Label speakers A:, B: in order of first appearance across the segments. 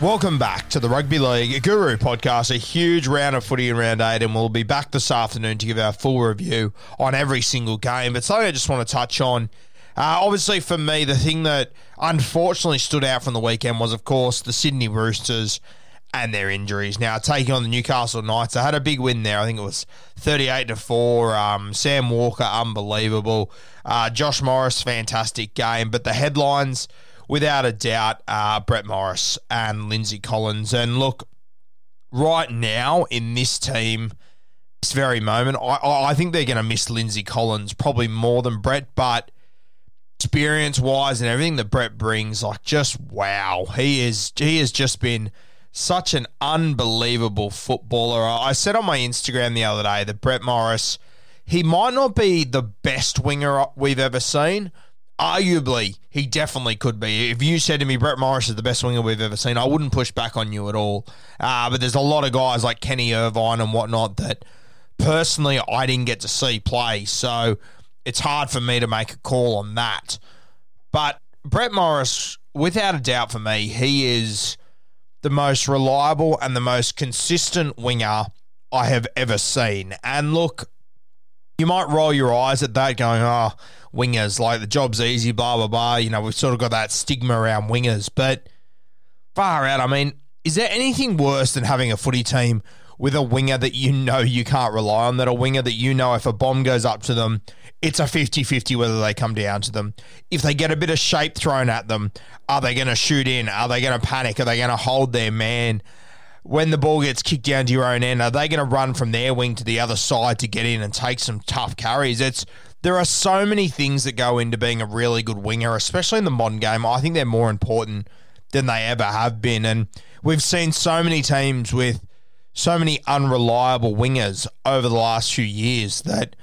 A: Welcome back to the Rugby League Guru podcast, a huge round of footy in round eight, and we'll be back this afternoon to give our full review on every single game. But something I just want to touch on. Uh, obviously, for me, the thing that unfortunately stood out from the weekend was, of course, the Sydney Roosters and their injuries. Now, taking on the Newcastle Knights, I had a big win there. I think it was 38 to 4. Um, Sam Walker, unbelievable. Uh, Josh Morris, fantastic game. But the headlines without a doubt, uh, Brett Morris and Lindsay Collins. And look, right now in this team, this very moment, I, I think they're going to miss Lindsay Collins probably more than Brett, but experience wise and everything that Brett brings, like just wow, he is he has just been such an unbelievable footballer. I said on my Instagram the other day that Brett Morris, he might not be the best winger we've ever seen. Arguably, he definitely could be. If you said to me, Brett Morris is the best winger we've ever seen, I wouldn't push back on you at all. Uh, but there's a lot of guys like Kenny Irvine and whatnot that personally I didn't get to see play. So it's hard for me to make a call on that. But Brett Morris, without a doubt for me, he is the most reliable and the most consistent winger I have ever seen. And look, you might roll your eyes at that going, oh, wingers, like the job's easy, blah, blah, blah. You know, we've sort of got that stigma around wingers. But far out, I mean, is there anything worse than having a footy team with a winger that you know you can't rely on, that a winger that you know if a bomb goes up to them, it's a 50 50 whether they come down to them. If they get a bit of shape thrown at them, are they going to shoot in? Are they going to panic? Are they going to hold their man? When the ball gets kicked down to your own end, are they going to run from their wing to the other side to get in and take some tough carries? It's there are so many things that go into being a really good winger, especially in the modern game. I think they're more important than they ever have been, and we've seen so many teams with so many unreliable wingers over the last few years that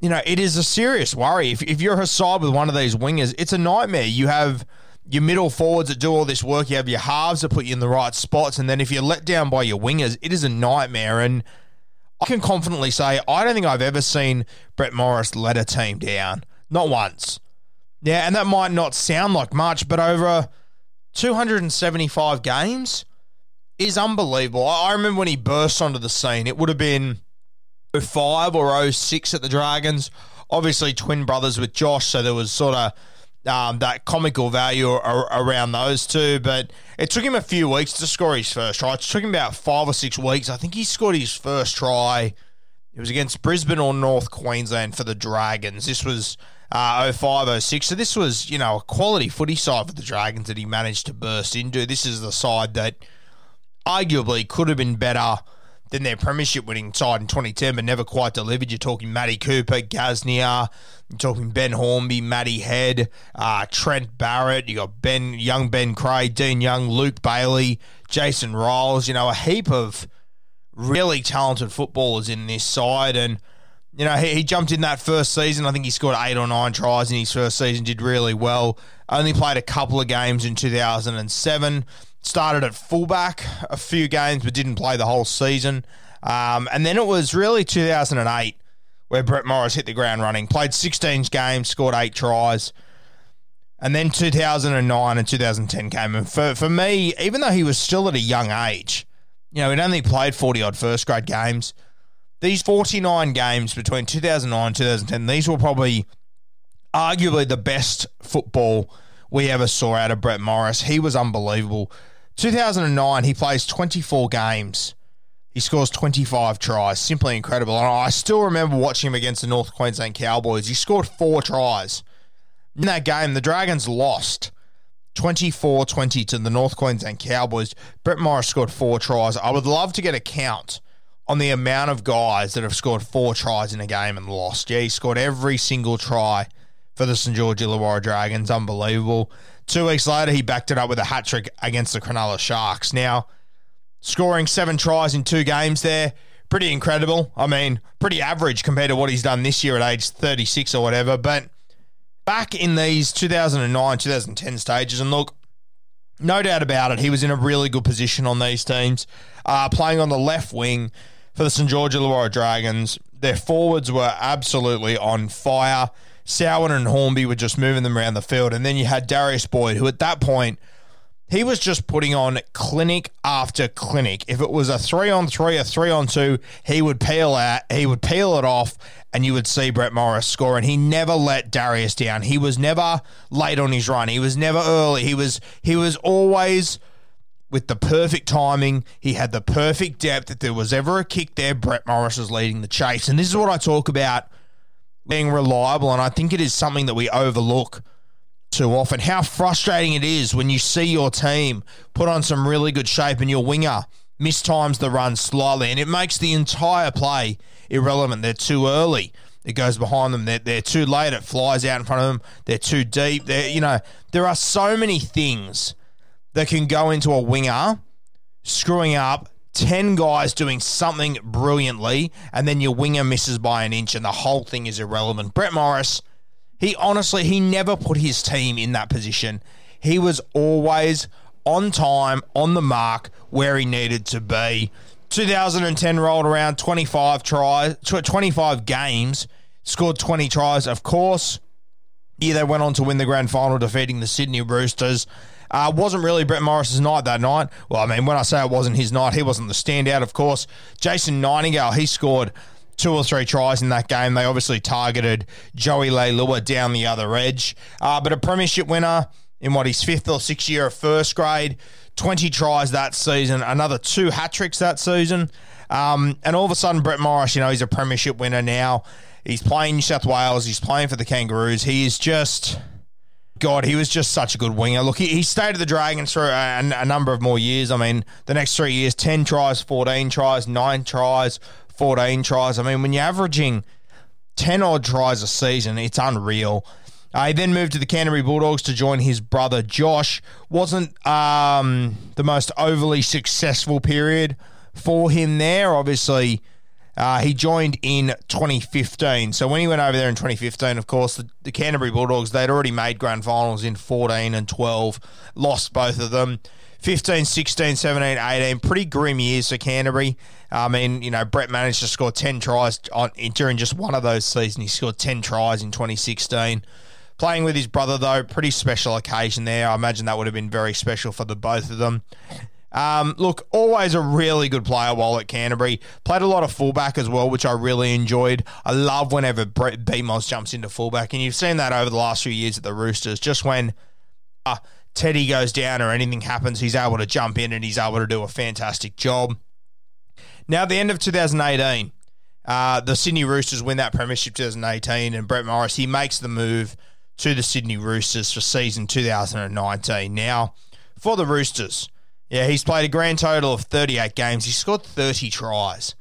A: you know it is a serious worry. If if you're a side with one of these wingers, it's a nightmare. You have your middle forwards that do all this work. You have your halves that put you in the right spots, and then if you're let down by your wingers, it is a nightmare. And I can confidently say I don't think I've ever seen Brett Morris let a team down, not once. Yeah, and that might not sound like much, but over 275 games is unbelievable. I remember when he burst onto the scene. It would have been 05 or 06 at the Dragons. Obviously, twin brothers with Josh, so there was sort of um, that comical value ar- around those two. But it took him a few weeks to score his first try. It took him about five or six weeks. I think he scored his first try. It was against Brisbane or North Queensland for the Dragons. This was uh, 05, 06. So this was, you know, a quality footy side for the Dragons that he managed to burst into. This is the side that arguably could have been better than their premiership winning side in 2010, but never quite delivered. You're talking Matty Cooper, Gasnier, you're talking Ben Hornby, Matty Head, uh, Trent Barrett, you got Ben, young Ben Creagh, Dean Young, Luke Bailey, Jason Ryles, you know, a heap of really talented footballers in this side. And, You know, he, he jumped in that first season. I think he scored eight or nine tries in his first season, did really well. Only played a couple of games in 2007. Started at fullback a few games, but didn't play the whole season. Um, and then it was really 2008 where Brett Morris hit the ground running. Played 16 games, scored eight tries. And then 2009 and 2010 came. And for, for me, even though he was still at a young age, you know, he'd only played 40 odd first grade games. These 49 games between 2009 and 2010, these were probably arguably the best football we ever saw out of Brett Morris. He was unbelievable. 2009, he plays 24 games. He scores 25 tries. Simply incredible. And I still remember watching him against the North Queensland Cowboys. He scored four tries. In that game, the Dragons lost 24 20 to the North Queensland Cowboys. Brett Morris scored four tries. I would love to get a count on the amount of guys that have scored four tries in a game and lost. Yeah, he scored every single try for the St. George Illawarra Dragons. Unbelievable. Two weeks later, he backed it up with a hat trick against the Cronulla Sharks. Now, scoring seven tries in two games there, pretty incredible. I mean, pretty average compared to what he's done this year at age 36 or whatever. But back in these 2009, 2010 stages, and look, no doubt about it, he was in a really good position on these teams, uh, playing on the left wing for the St. George Illawarra Dragons. Their forwards were absolutely on fire. Soward and Hornby were just moving them around the field. And then you had Darius Boyd, who at that point – he was just putting on clinic after clinic. If it was a three on three, a three on two, he would peel out, he would peel it off, and you would see Brett Morris score. And he never let Darius down. He was never late on his run. He was never early. He was he was always with the perfect timing. He had the perfect depth. If there was ever a kick there, Brett Morris was leading the chase. And this is what I talk about being reliable. And I think it is something that we overlook too often. How frustrating it is when you see your team put on some really good shape and your winger mistimes the run slightly and it makes the entire play irrelevant. They're too early. It goes behind them. They're, they're too late. It flies out in front of them. They're too deep. They're, you know, there are so many things that can go into a winger screwing up 10 guys doing something brilliantly, and then your winger misses by an inch, and the whole thing is irrelevant. Brett Morris he honestly, he never put his team in that position. He was always on time, on the mark, where he needed to be. 2010 rolled around, 25 tries, 25 games, scored 20 tries. Of course, yeah, they went on to win the grand final, defeating the Sydney Roosters. Uh, wasn't really Brett Morris's night that night. Well, I mean, when I say it wasn't his night, he wasn't the standout, of course. Jason Nightingale, he scored two or three tries in that game. They obviously targeted Joey Leilua down the other edge. Uh, but a premiership winner in what his fifth or sixth year of first grade, 20 tries that season, another two hat tricks that season. Um, and all of a sudden, Brett Morris, you know, he's a premiership winner now. He's playing New South Wales. He's playing for the Kangaroos. He is just. God, he was just such a good winger. Look, he, he stayed at the Dragons for a, a, number of more years. I mean, the next three years 10 tries, 14 tries, 9 tries, 14 tries. I mean, when you're averaging 10 odd tries a season, it's unreal. Uh, he then moved to the Canterbury Bulldogs to join his brother Josh. Wasn't um, the most overly successful period for him there. Obviously, uh, he joined in 2015. So when he went over there in 2015, of course, the, the Canterbury Bulldogs, they'd already made grand finals in 14 and 12, lost both of them. 15, 16, 17, 18, pretty grim years for Canterbury. I mean, you know, Brett managed to score 10 tries on, during just one of those seasons. He scored 10 tries in 2016. Playing with his brother, though, pretty special occasion there. I imagine that would have been very special for the both of them. Um, look, always a really good player while at Canterbury. Played a lot of fullback as well, which I really enjoyed. I love whenever Brett BMOS jumps into fullback, and you've seen that over the last few years at the Roosters. Just when uh, Teddy goes down or anything happens, he's able to jump in and he's able to do a fantastic job. Now, at the end of 2018, uh, the Sydney Roosters win that premiership 2018, and Brett Morris he makes the move to the Sydney Roosters for season 2019. Now, for the Roosters, yeah, he's played a grand total of 38 games. He scored 30 tries.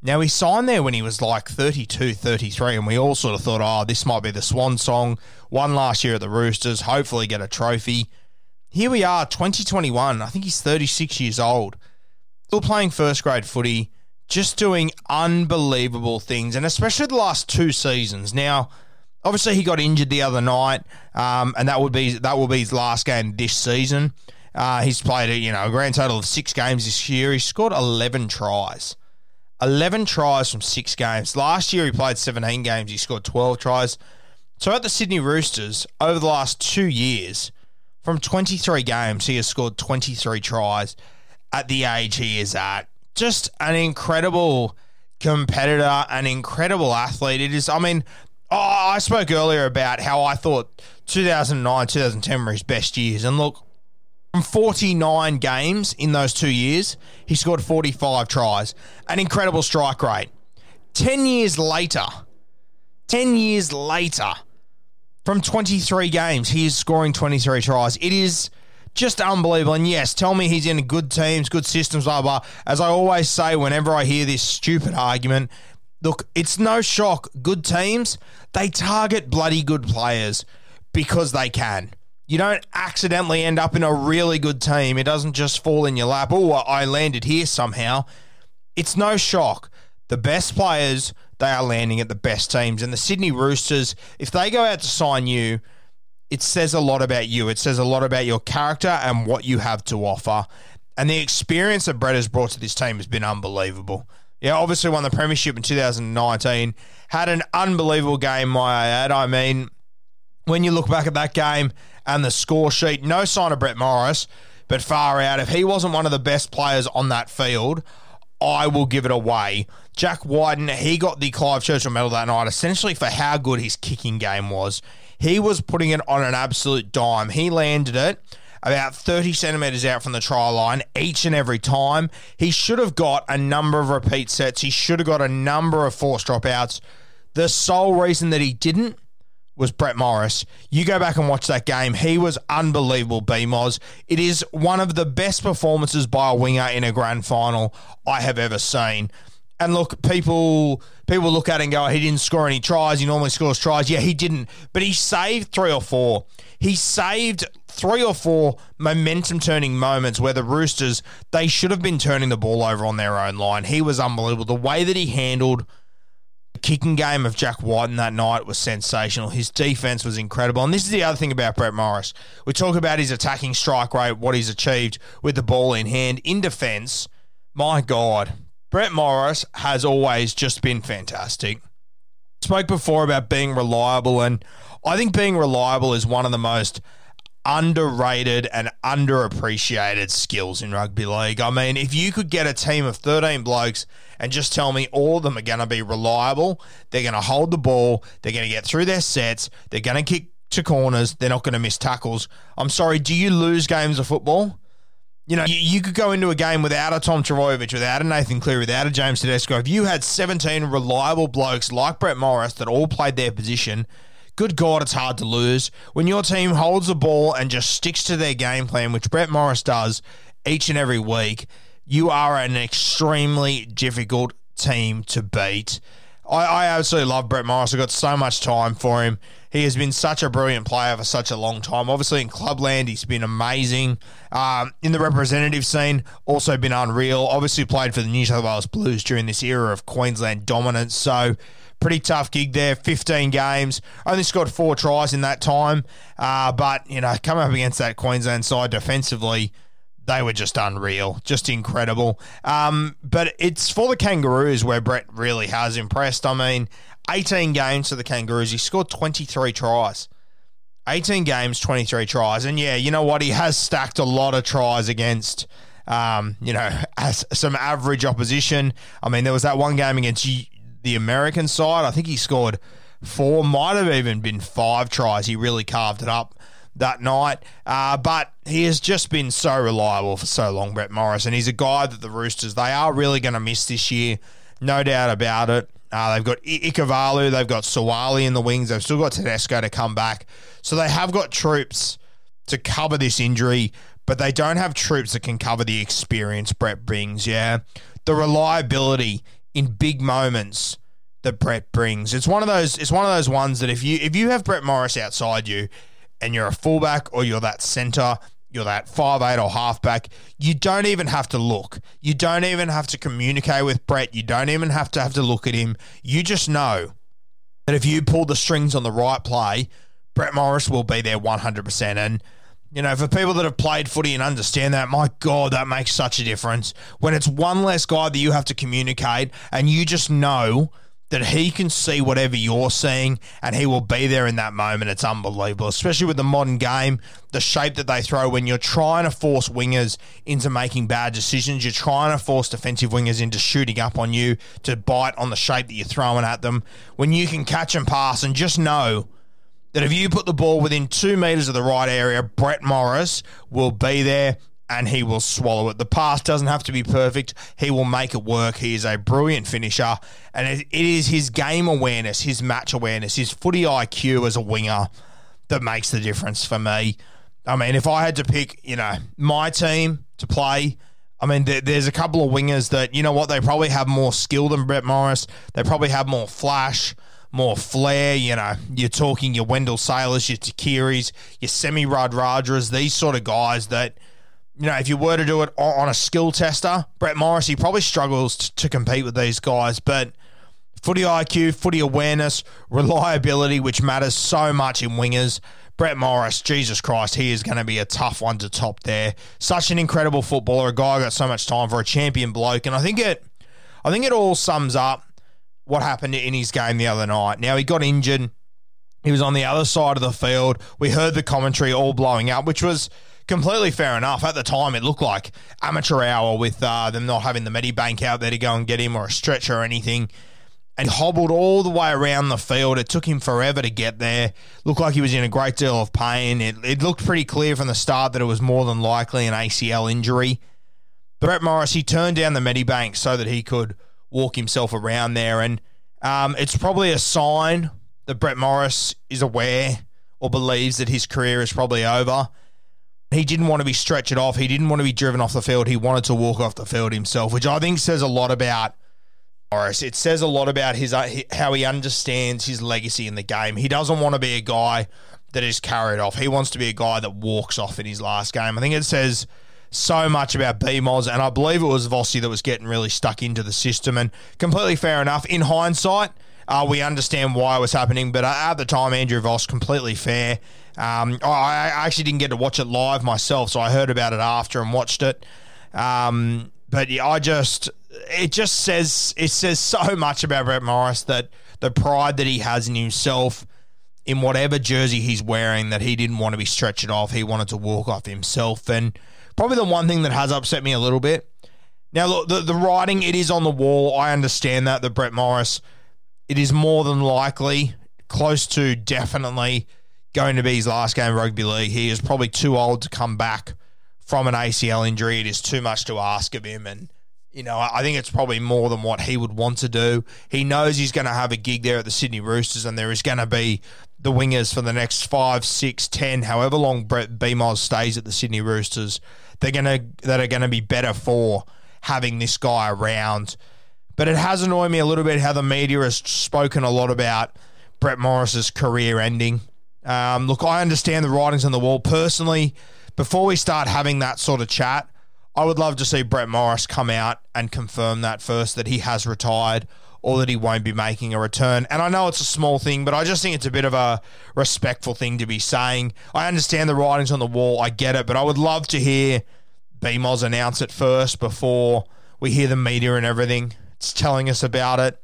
A: Now, he signed there when he was like 32, 33, and we all sort of thought, oh, this might be the swan song. Won last year at the Roosters, hopefully get a trophy. Here we are, 2021. I think he's 36 years old still playing first grade footy, just doing unbelievable things, and especially the last two seasons. Now, obviously, he got injured the other night, um, and that would be that will be his last game this season. Uh, he's played a you know a grand total of six games this year. He scored eleven tries. 11 tries from six games. Last year, he played 17 games. He scored 12 tries. So at the Sydney Roosters, over the last two years, from 23 games, he has scored 23 tries at the age he is at. Just an incredible competitor, an incredible athlete. It is, I mean, oh, I spoke earlier about how I thought 2009, 2010 were his best years. And look, from 49 games in those two years, he scored 45 tries. An incredible strike rate. 10 years later, 10 years later, from 23 games, he is scoring 23 tries. It is just unbelievable. And yes, tell me he's in good teams, good systems, blah, blah. As I always say whenever I hear this stupid argument, look, it's no shock. Good teams, they target bloody good players because they can. You don't accidentally end up in a really good team. It doesn't just fall in your lap. Oh, I landed here somehow. It's no shock. The best players, they are landing at the best teams. And the Sydney Roosters, if they go out to sign you, it says a lot about you. It says a lot about your character and what you have to offer. And the experience that Brett has brought to this team has been unbelievable. Yeah, obviously won the premiership in 2019. Had an unbelievable game, my ad. I mean, when you look back at that game and the score sheet, no sign of Brett Morris, but far out. If he wasn't one of the best players on that field, I will give it away. Jack Wighton, he got the Clive Churchill medal that night essentially for how good his kicking game was. He was putting it on an absolute dime. He landed it about 30 centimetres out from the try line each and every time. He should have got a number of repeat sets. He should have got a number of forced dropouts. The sole reason that he didn't was Brett Morris. You go back and watch that game. He was unbelievable, BMOS. It is one of the best performances by a winger in a grand final I have ever seen. And look, people people look at it and go, he didn't score any tries. He normally scores tries. Yeah, he didn't. But he saved three or four. He saved three or four momentum turning moments where the Roosters, they should have been turning the ball over on their own line. He was unbelievable. The way that he handled kicking game of Jack Wighton that night was sensational. His defense was incredible. And this is the other thing about Brett Morris. We talk about his attacking strike rate, what he's achieved with the ball in hand. In defense, my God, Brett Morris has always just been fantastic. Spoke before about being reliable, and I think being reliable is one of the most underrated and underappreciated skills in rugby league. I mean, if you could get a team of 13 blokes and just tell me all of them are going to be reliable, they're going to hold the ball, they're going to get through their sets, they're going to kick to corners, they're not going to miss tackles. I'm sorry, do you lose games of football? You know, you, you, could go into a game without a Tom Trbojevic, without a Nathan Cleary, without a James Tedesco. If you had 17 reliable blokes like Brett Morris that all played their position – good God, it's hard to lose. When your team holds the ball and just sticks to their game plan, which Brett Morris does each and every week, you are an extremely difficult team to beat. I, I absolutely love Brett Morris. I've got so much time for him. He has been such a brilliant player for such a long time. Obviously, in clubland, he's been amazing. Um, in the representative scene, also been unreal. Obviously, played for the New South Wales Blues during this era of Queensland dominance. So, Pretty tough gig there. 15 games. Only scored four tries in that time. Uh, but, you know, coming up against that Queensland side defensively, they were just unreal, just incredible. Um, but it's for the Kangaroos where Brett really has impressed. I mean, 18 games for the Kangaroos. He scored 23 tries. 18 games, 23 tries. And yeah, you know what? He has stacked a lot of tries against, um, you know, some average opposition. I mean, there was that one game against the American side. I think he scored four, might have even been five tries. He really carved it up that night. Uh, but he has just been so reliable for so long, Brett Morris. And he's a guy that the Roosters, they are really going to miss this year. No doubt about it. Uh, they've got I- Ikuvalu, they've got Suaalii in the wings, they've still got Tedesco to come back. So they have got troops to cover this injury, but they don't have troops that can cover the experience Brett brings, yeah. The reliability in big moments that Brett brings. It's one of those. It's one of those ones that if you if you have Brett Morris outside you, and you're a fullback or you're that center, you're that five eight or halfback, you don't even have to look. You don't even have to communicate with Brett. You don't even have to have to look at him. You just know that if you pull the strings on the right play, Brett Morris will be there 100%. And, you know, for people that have played footy and understand that, my God, that makes such a difference. When it's one less guy that you have to communicate and you just know that he can see whatever you're seeing and he will be there in that moment. It's unbelievable, especially with the modern game, the shape that they throw when you're trying to force wingers into making bad decisions. You're trying to force defensive wingers into shooting up on you to bite on the shape that you're throwing at them. When you can catch and pass and just know that if you put the ball within two metres of the right area, Brett Morris will be there and he will swallow it. The pass doesn't have to be perfect. He will make it work. He is a brilliant finisher, and it, is his game awareness, his match awareness, his footy IQ as a winger that makes the difference for me. I mean, if I had to pick, you know, my team to play, I mean, there, there's a couple of wingers that, you know what, they probably have more skill than Brett Morris. They probably have more flash, more flair. You know, you're talking your Wendell Sailors, your Tuqiris, your Semi Radradras, these sort of guys that – you know, if you were to do it on a skill tester, Brett Morris, he probably struggles to compete with these guys. But footy IQ, footy awareness, reliability, which matters so much in wingers. Brett Morris, Jesus Christ, he is going to be a tough one to top there. Such an incredible footballer, a guy got so much time for a champion bloke, and I think it, I think it all sums up what happened in his game the other night. Now he got injured. He was on the other side of the field. We heard the commentary all blowing up, which was completely fair enough. At the time, it looked like amateur hour with uh, them not having the medicab out there to go and get him or a stretcher or anything. And hobbled all the way around the field. It took him forever to get there. Looked like he was in a great deal of pain. It, it looked pretty clear from the start that it was more than likely an ACL injury. Brett Morris, he turned down the medicab so that he could walk himself around there. And um, it's probably a sign that Brett Morris is aware or believes that his career is probably over. He didn't want to be stretched off. He didn't want to be driven off the field. He wanted to walk off the field himself, which I think says a lot about Morris. It says a lot about his uh, how he understands his legacy in the game. He doesn't want to be a guy that is carried off. He wants to be a guy that walks off in his last game. I think it says so much about BMOS, and I believe it was Vossi that was getting really stuck into the system. And completely fair enough. In hindsight, uh, we understand why it was happening, but at the time, Andrew Voss completely fair. Um, I actually didn't get to watch it live myself, so I heard about it after and watched it. Um, but I just it just says it says so much about Brett Morris that the pride that he has in himself in whatever jersey he's wearing that he didn't want to be stretched off. He wanted to walk off himself. And probably the one thing that has upset me a little bit. Now, look, the, the writing, it is on the wall. I understand that, that Brett Morris, it is more than likely, close to definitely going to be his last game of rugby league. He is probably too old to come back from an ACL injury. It is too much to ask of him. And, you know, I think it's probably more than what he would want to do. He knows he's going to have a gig there at the Sydney Roosters, and there is going to be the wingers for the next five, six, ten, however long Brett BMOS stays at the Sydney Roosters. They're going to that are going to be better for having this guy around. But it has annoyed me a little bit how the media has spoken a lot about Brett Morris's career ending. Um, look, I understand the writings on the wall. Personally, before we start having that sort of chat, I would love to see Brett Morris come out and confirm that first that he has retired or that he won't be making a return. And I know it's a small thing, but I just think it's a bit of a respectful thing to be saying. I understand the writings on the wall, I get it, but I would love to hear BMOS announce it first before we hear the media and everything. It's telling us about it.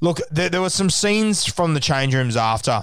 A: Look, there, there were some scenes from the change rooms after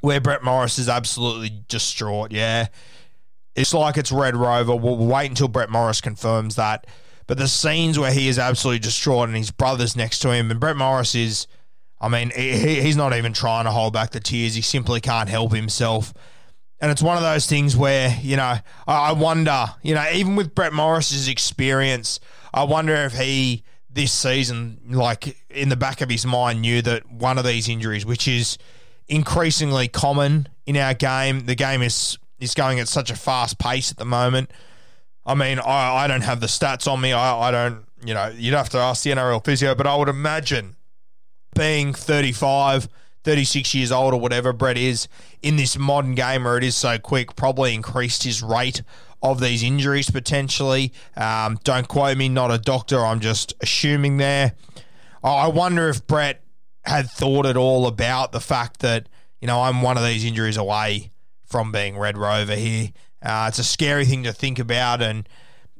A: Where Brett Morris is absolutely distraught, yeah. It's like it's Red Rover. We'll wait until Brett Morris confirms that. But the scenes where he is absolutely distraught and his brother's next to him, and Brett Morris is I mean, he, he's not even trying to hold back the tears. He simply can't help himself. And it's one of those things where, you know, I wonder, you know, even with Brett Morris's experience, I wonder if he this season, like in the back of his mind, knew that one of these injuries, which is increasingly common in our game, the game is is going at such a fast pace at the moment. I mean, I, I don't have the stats on me. I, I don't, you know, you'd have to ask the NRL physio, but I would imagine being 35, 36 years old or whatever Brett is in this modern game where it is so quick, probably increased his rate of these injuries potentially. Um, don't quote me, not a doctor. I'm just assuming there. I wonder if Brett had thought at all about the fact that, you know, I'm one of these injuries away from being Red Rover here. Uh, it's a scary thing to think about. And,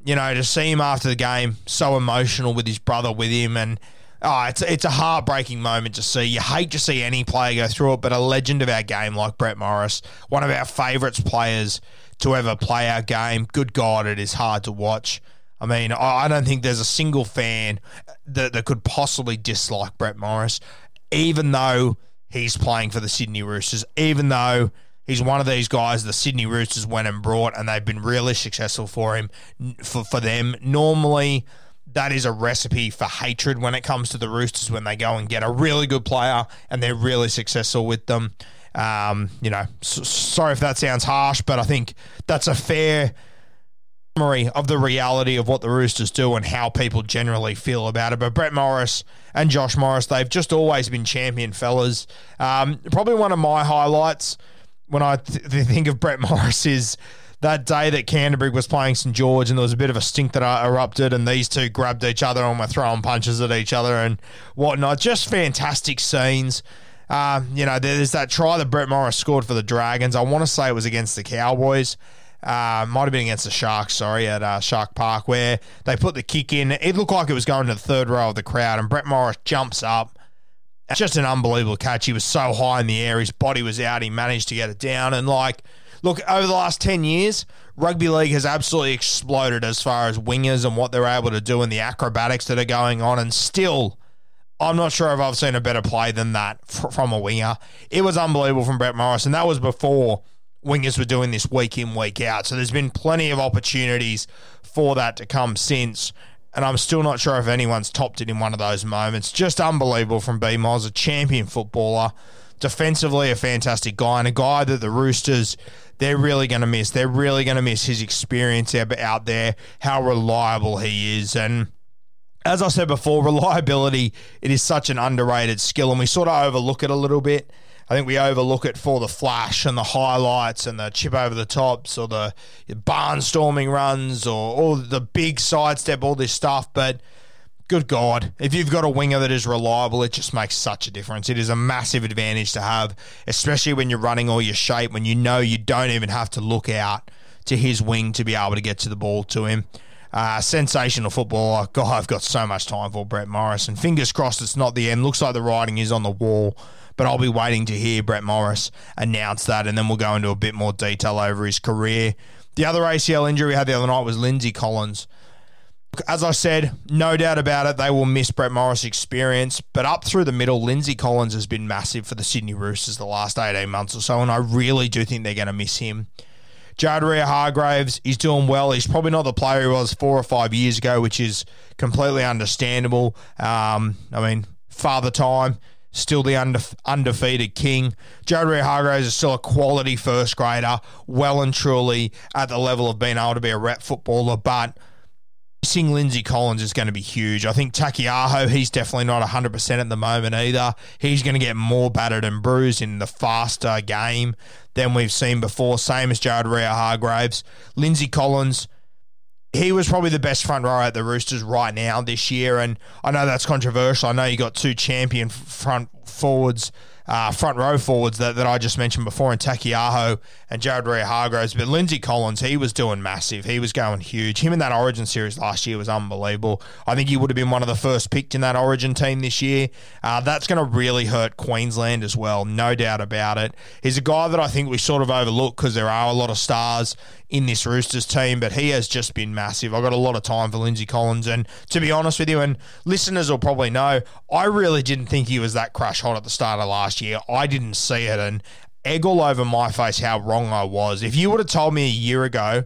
A: you know, to see him after the game so emotional with his brother with him and, Oh, it's it's a heartbreaking moment to see. You hate to see any player go through it, but a legend of our game like Brett Morris, one of our favourites players to ever play our game. Good God, it is hard to watch. I mean, I don't think there's a single fan that, that could possibly dislike Brett Morris, even though he's playing for the Sydney Roosters, even though he's one of these guys the Sydney Roosters went and brought, and they've been really successful for him, for, for them. Normally, that is a recipe for hatred when it comes to the Roosters when they go and get a really good player and they're really successful with them. Um, you know, s- sorry if that sounds harsh, but I think that's a fair summary of the reality of what the Roosters do and how people generally feel about it. But Brett Morris and Josh Morris, they've just always been champion fellas. Um, probably one of my highlights when I th- think of Brett Morris is that day that Canterbury was playing St George and there was a bit of a stink that erupted and these two grabbed each other and were throwing punches at each other and whatnot. Just fantastic scenes. Um, you know, there's that try that Brett Morris scored for the Dragons. I want to say it was against the Cowboys. Uh, might have been against the Sharks, sorry, at uh, Shark Park, where they put the kick in. It looked like it was going to the third row of the crowd, and Brett Morris jumps up. Just an unbelievable catch. He was so high in the air, his body was out. He managed to get it down, and like Look, over the last 10 years, rugby league has absolutely exploded as far as wingers and what they're able to do and the acrobatics that are going on. And still, I'm not sure if I've seen a better play than that from a winger. It was unbelievable from Brett Morris, and that was before wingers were doing this week in, week out. So there's been plenty of opportunities for that to come since. And I'm still not sure if anyone's topped it in one of those moments. Just unbelievable from B Moz, a champion footballer. Defensively, a fantastic guy, and a guy that the Roosters they're really going to miss. They're really going to miss his experience out there, how reliable he is. And as I said before, reliability, it is such an underrated skill, and we sort of overlook it a little bit. I think we overlook it for the flash and the highlights and the chip over the tops or the barnstorming runs or all the big sidestep, all this stuff. But good God, if you've got a winger that is reliable, it just makes such a difference. It is a massive advantage to have, especially when you're running all your shape, when you know you don't even have to look out to his wing to be able to get to the ball to him. Uh, sensational footballer. God, I've got so much time for Brett Morris. And fingers crossed it's not the end. Looks like the writing is on the wall. But I'll be waiting to hear Brett Morris announce that. And then we'll go into a bit more detail over his career. The other ACL injury we had the other night was Lindsay Collins. As I said, no doubt about it, they will miss Brett Morris' experience. But up through the middle, Lindsay Collins has been massive for the Sydney Roosters the last 18 months or so, and I really do think they're going to miss him. Jared Waerea-Hargreaves, he's doing well. He's probably not the player he was four or five years ago, which is completely understandable. Um, I mean, father time, still the unde- undefeated king. Jared Waerea-Hargreaves is still a quality first grader, well and truly at the level of being able to be a rep footballer, but Missing Lindsay Collins is going to be huge. I think Taukei'aho, he's definitely not 100% at the moment either. He's going to get more battered and bruised in the faster game than we've seen before, same as Jared Waerea-Hargreaves. Lindsay Collins, he was probably the best front row at the Roosters right now this year, and I know that's controversial. I know you got two champion front forwards uh, front row forwards that, that I just mentioned before, and Taukei'aho and Jared Waerea-Hargreaves. But Lindsay Collins, he was doing massive. He was going huge. Him in that Origin series last year was unbelievable. I think he would have been one of the first picked in that Origin team this year. Uh, that's going to really hurt Queensland as well, no doubt about it. He's a guy that I think we sort of overlook because there are a lot of stars in this Roosters team, but he has just been massive. I've got a lot of time for Lindsay Collins, and to be honest with you, and listeners will probably know, I really didn't think he was that crash hot at the start of last year. I didn't see it, and egg all over my face how wrong I was. If you would have told me a year ago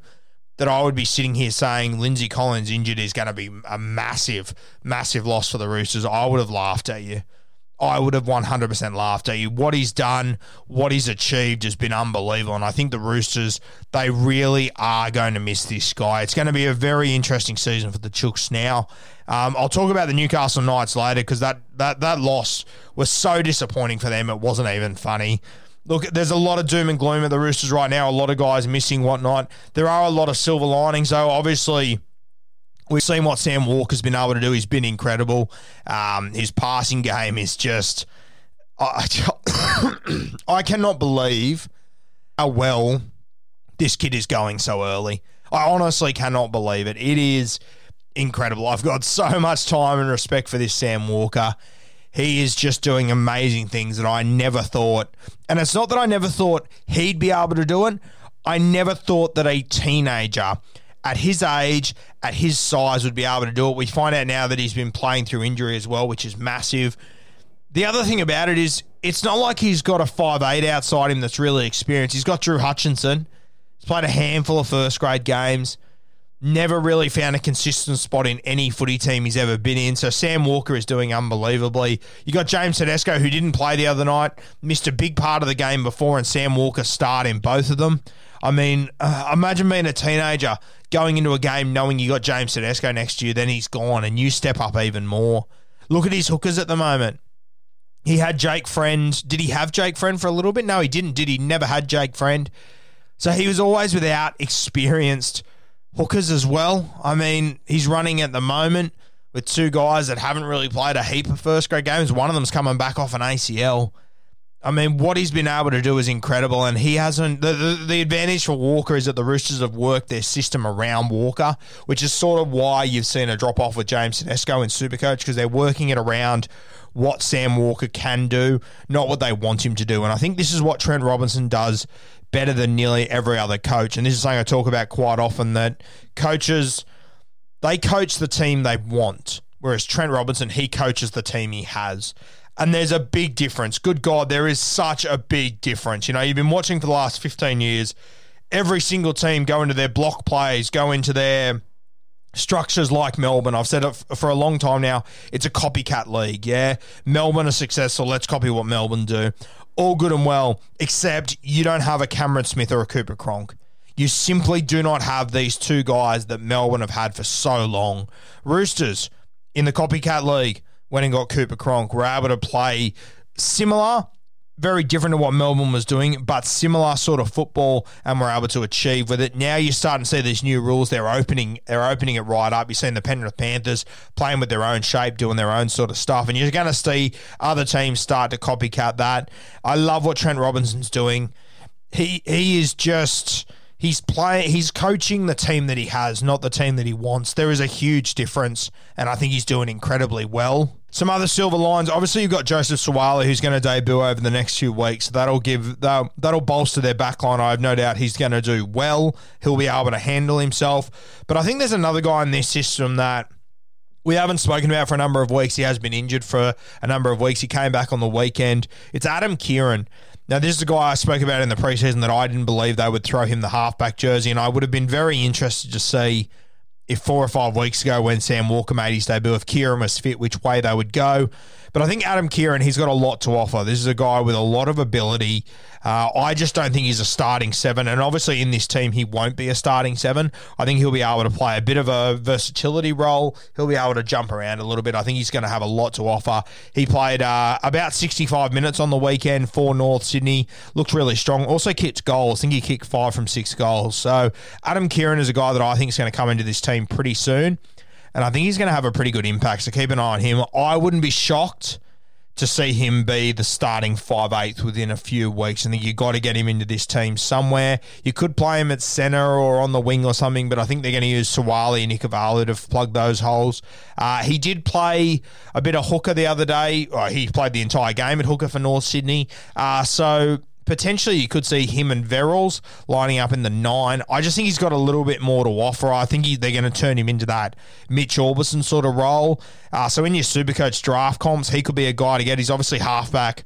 A: that I would be sitting here saying Lindsay Collins injured is going to be a massive, massive loss for the Roosters, I would have laughed at you. I would have 100% laughed at you. What he's done, what he's achieved has been unbelievable. And I think the Roosters, they really are going to miss this guy. It's going to be a very interesting season for the Chooks now. Um, I'll talk about the Newcastle Knights later because that, that, that loss was so disappointing for them, it wasn't even funny. Look, there's a lot of doom and gloom at the Roosters right now, a lot of guys missing, whatnot. There are a lot of silver linings, though. Obviously, We've seen what Sam Walker's been able to do. He's been incredible. Um, his passing game is just. I, I cannot believe how well this kid is going so early. I honestly cannot believe it. It is incredible. I've got so much time and respect for this Sam Walker. He is just doing amazing things that I never thought. And it's not that I never thought he'd be able to do it. I never thought that a teenager at his age, at his size, would be able to do it. We find out now that he's been playing through injury as well, which is massive. The other thing about it is, it's not like he's got a five eight outside him that's really experienced. He's got Drew Hutchison. He's played a handful of first grade games. Never really found a consistent spot in any footy team he's ever been in. So Sam Walker is doing unbelievably. You got James Tedesco, who didn't play the other night, missed a big part of the game before, and Sam Walker starred in both of them. I mean, uh, imagine being a teenager going into a game knowing you got James Tedesco next to you, then he's gone, and you step up even more. Look at his hookers at the moment. He had Jake Friend. Did he have Jake Friend for a little bit? No, he didn't. Did he? Never had Jake Friend. So he was always without experienced hookers as well. I mean, he's running at the moment with two guys that haven't really played a heap of first grade games. One of them's coming back off an ACL. I mean, what he's been able to do is incredible, and he hasn't. The, the, the, advantage for Walker is that the Roosters have worked their system around Walker, which is sort of why you've seen a drop off with James Tedesco in Supercoach because they're working it around what Sam Walker can do, not what they want him to do. And I think this is what Trent Robinson does better than nearly every other coach. And this is something I talk about quite often that coaches they coach the team they want, whereas Trent Robinson he coaches the team he has. And there's a big difference. Good God, there is such a big difference. You know, you've been watching for the last 15 years. Every single team go into their block plays, go into their structures like Melbourne. I've said it for a long time now. It's a copycat league. Yeah. Melbourne are successful. Let's copy what Melbourne do. All good and well, except you don't have a Cameron Smith or a Cooper Cronk. You simply do not have these two guys that Melbourne have had for so long. Roosters in the copycat league went and got Cooper Cronk, were able to play similar, very different to what Melbourne was doing, but similar sort of football, and were able to achieve with it. Now you're starting to see these new rules. They're opening, they're opening it right up. You're seeing the Penrith Panthers playing with their own shape, doing their own sort of stuff, and you're going to see other teams start to copycat that. I love what Trent Robinson's doing. He he is just he's playing he's coaching the team that he has not the team that he wants there is a huge difference and i think he's doing incredibly well some other silver lines obviously you've got joseph Suaalii, who's going to debut over the next few weeks that'll give that'll, that'll bolster their backline i have no doubt he's going to do well he'll be able to handle himself but i think there's another guy in this system that we haven't spoken about for a number of weeks. He has been injured for a number of weeks. He came back on the weekend. It's Adam Keighran. Now, this is a guy I spoke about in the preseason that I didn't believe they would throw him the halfback jersey, and I would have been very interested to see if four or five weeks ago when Sam Walker made his debut, if Keighran was fit, which way they would go. But I think Adam Keighran, he's got a lot to offer. This is a guy with a lot of ability. Uh, I just don't think he's a starting seven. And obviously, in this team, he won't be a starting seven. I think he'll be able to play a bit of a versatility role. He'll be able to jump around a little bit. I think he's going to have a lot to offer. He played uh, about 65 minutes on the weekend for North Sydney. Looked really strong. Also kicked goals. I think he kicked five from six goals. So Adam Keighran is a guy that I think is going to come into this team pretty soon and I think he's going to have a pretty good impact. So keep an eye on him. I wouldn't be shocked to see him be the starting five eighth within a few weeks. I think you got to get him into this team somewhere. You could play him at centre or on the wing or something, but I think they're going to use Suaalii and Ikuvalu to plug those holes. Uh, he did play a bit of hooker the other day. he played the entire game at hooker for North Sydney. Uh, so potentially you could see him and Verrills lining up in the nine. I just think he's got a little bit more to offer. I think he, they're going to turn him into that Mitch Aubusson sort of role. Uh, so in your Supercoach draft comps, he could be a guy to get. He's obviously halfback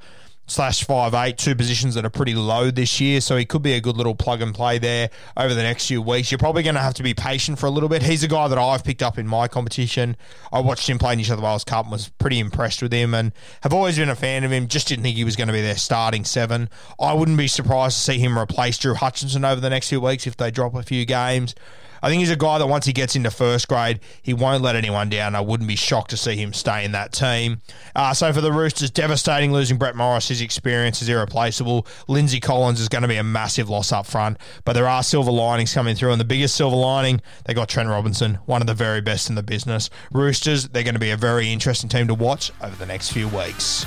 A: slash five eight, two positions that are pretty low this year. So he could be a good little plug and play there over the next few weeks. You're probably going to have to be patient for a little bit. He's a guy that I've picked up in my competition. I watched him play New South Wales Cup and was pretty impressed with him and have always been a fan of him. Just didn't think he was going to be their starting seven. I wouldn't be surprised to see him replace Drew Hutchison over the next few weeks if they drop a few games. I think he's a guy that once he gets into first grade, he won't let anyone down. I wouldn't be shocked to see him stay in that team. Uh, so for the Roosters, devastating losing Brett Morris. His experience is irreplaceable. Lindsay Collins is going to be a massive loss up front, but there are silver linings coming through. And the biggest silver lining, they got Trent Robinson, one of the very best in the business. Roosters, they're going to be a very interesting team to watch over the next few weeks.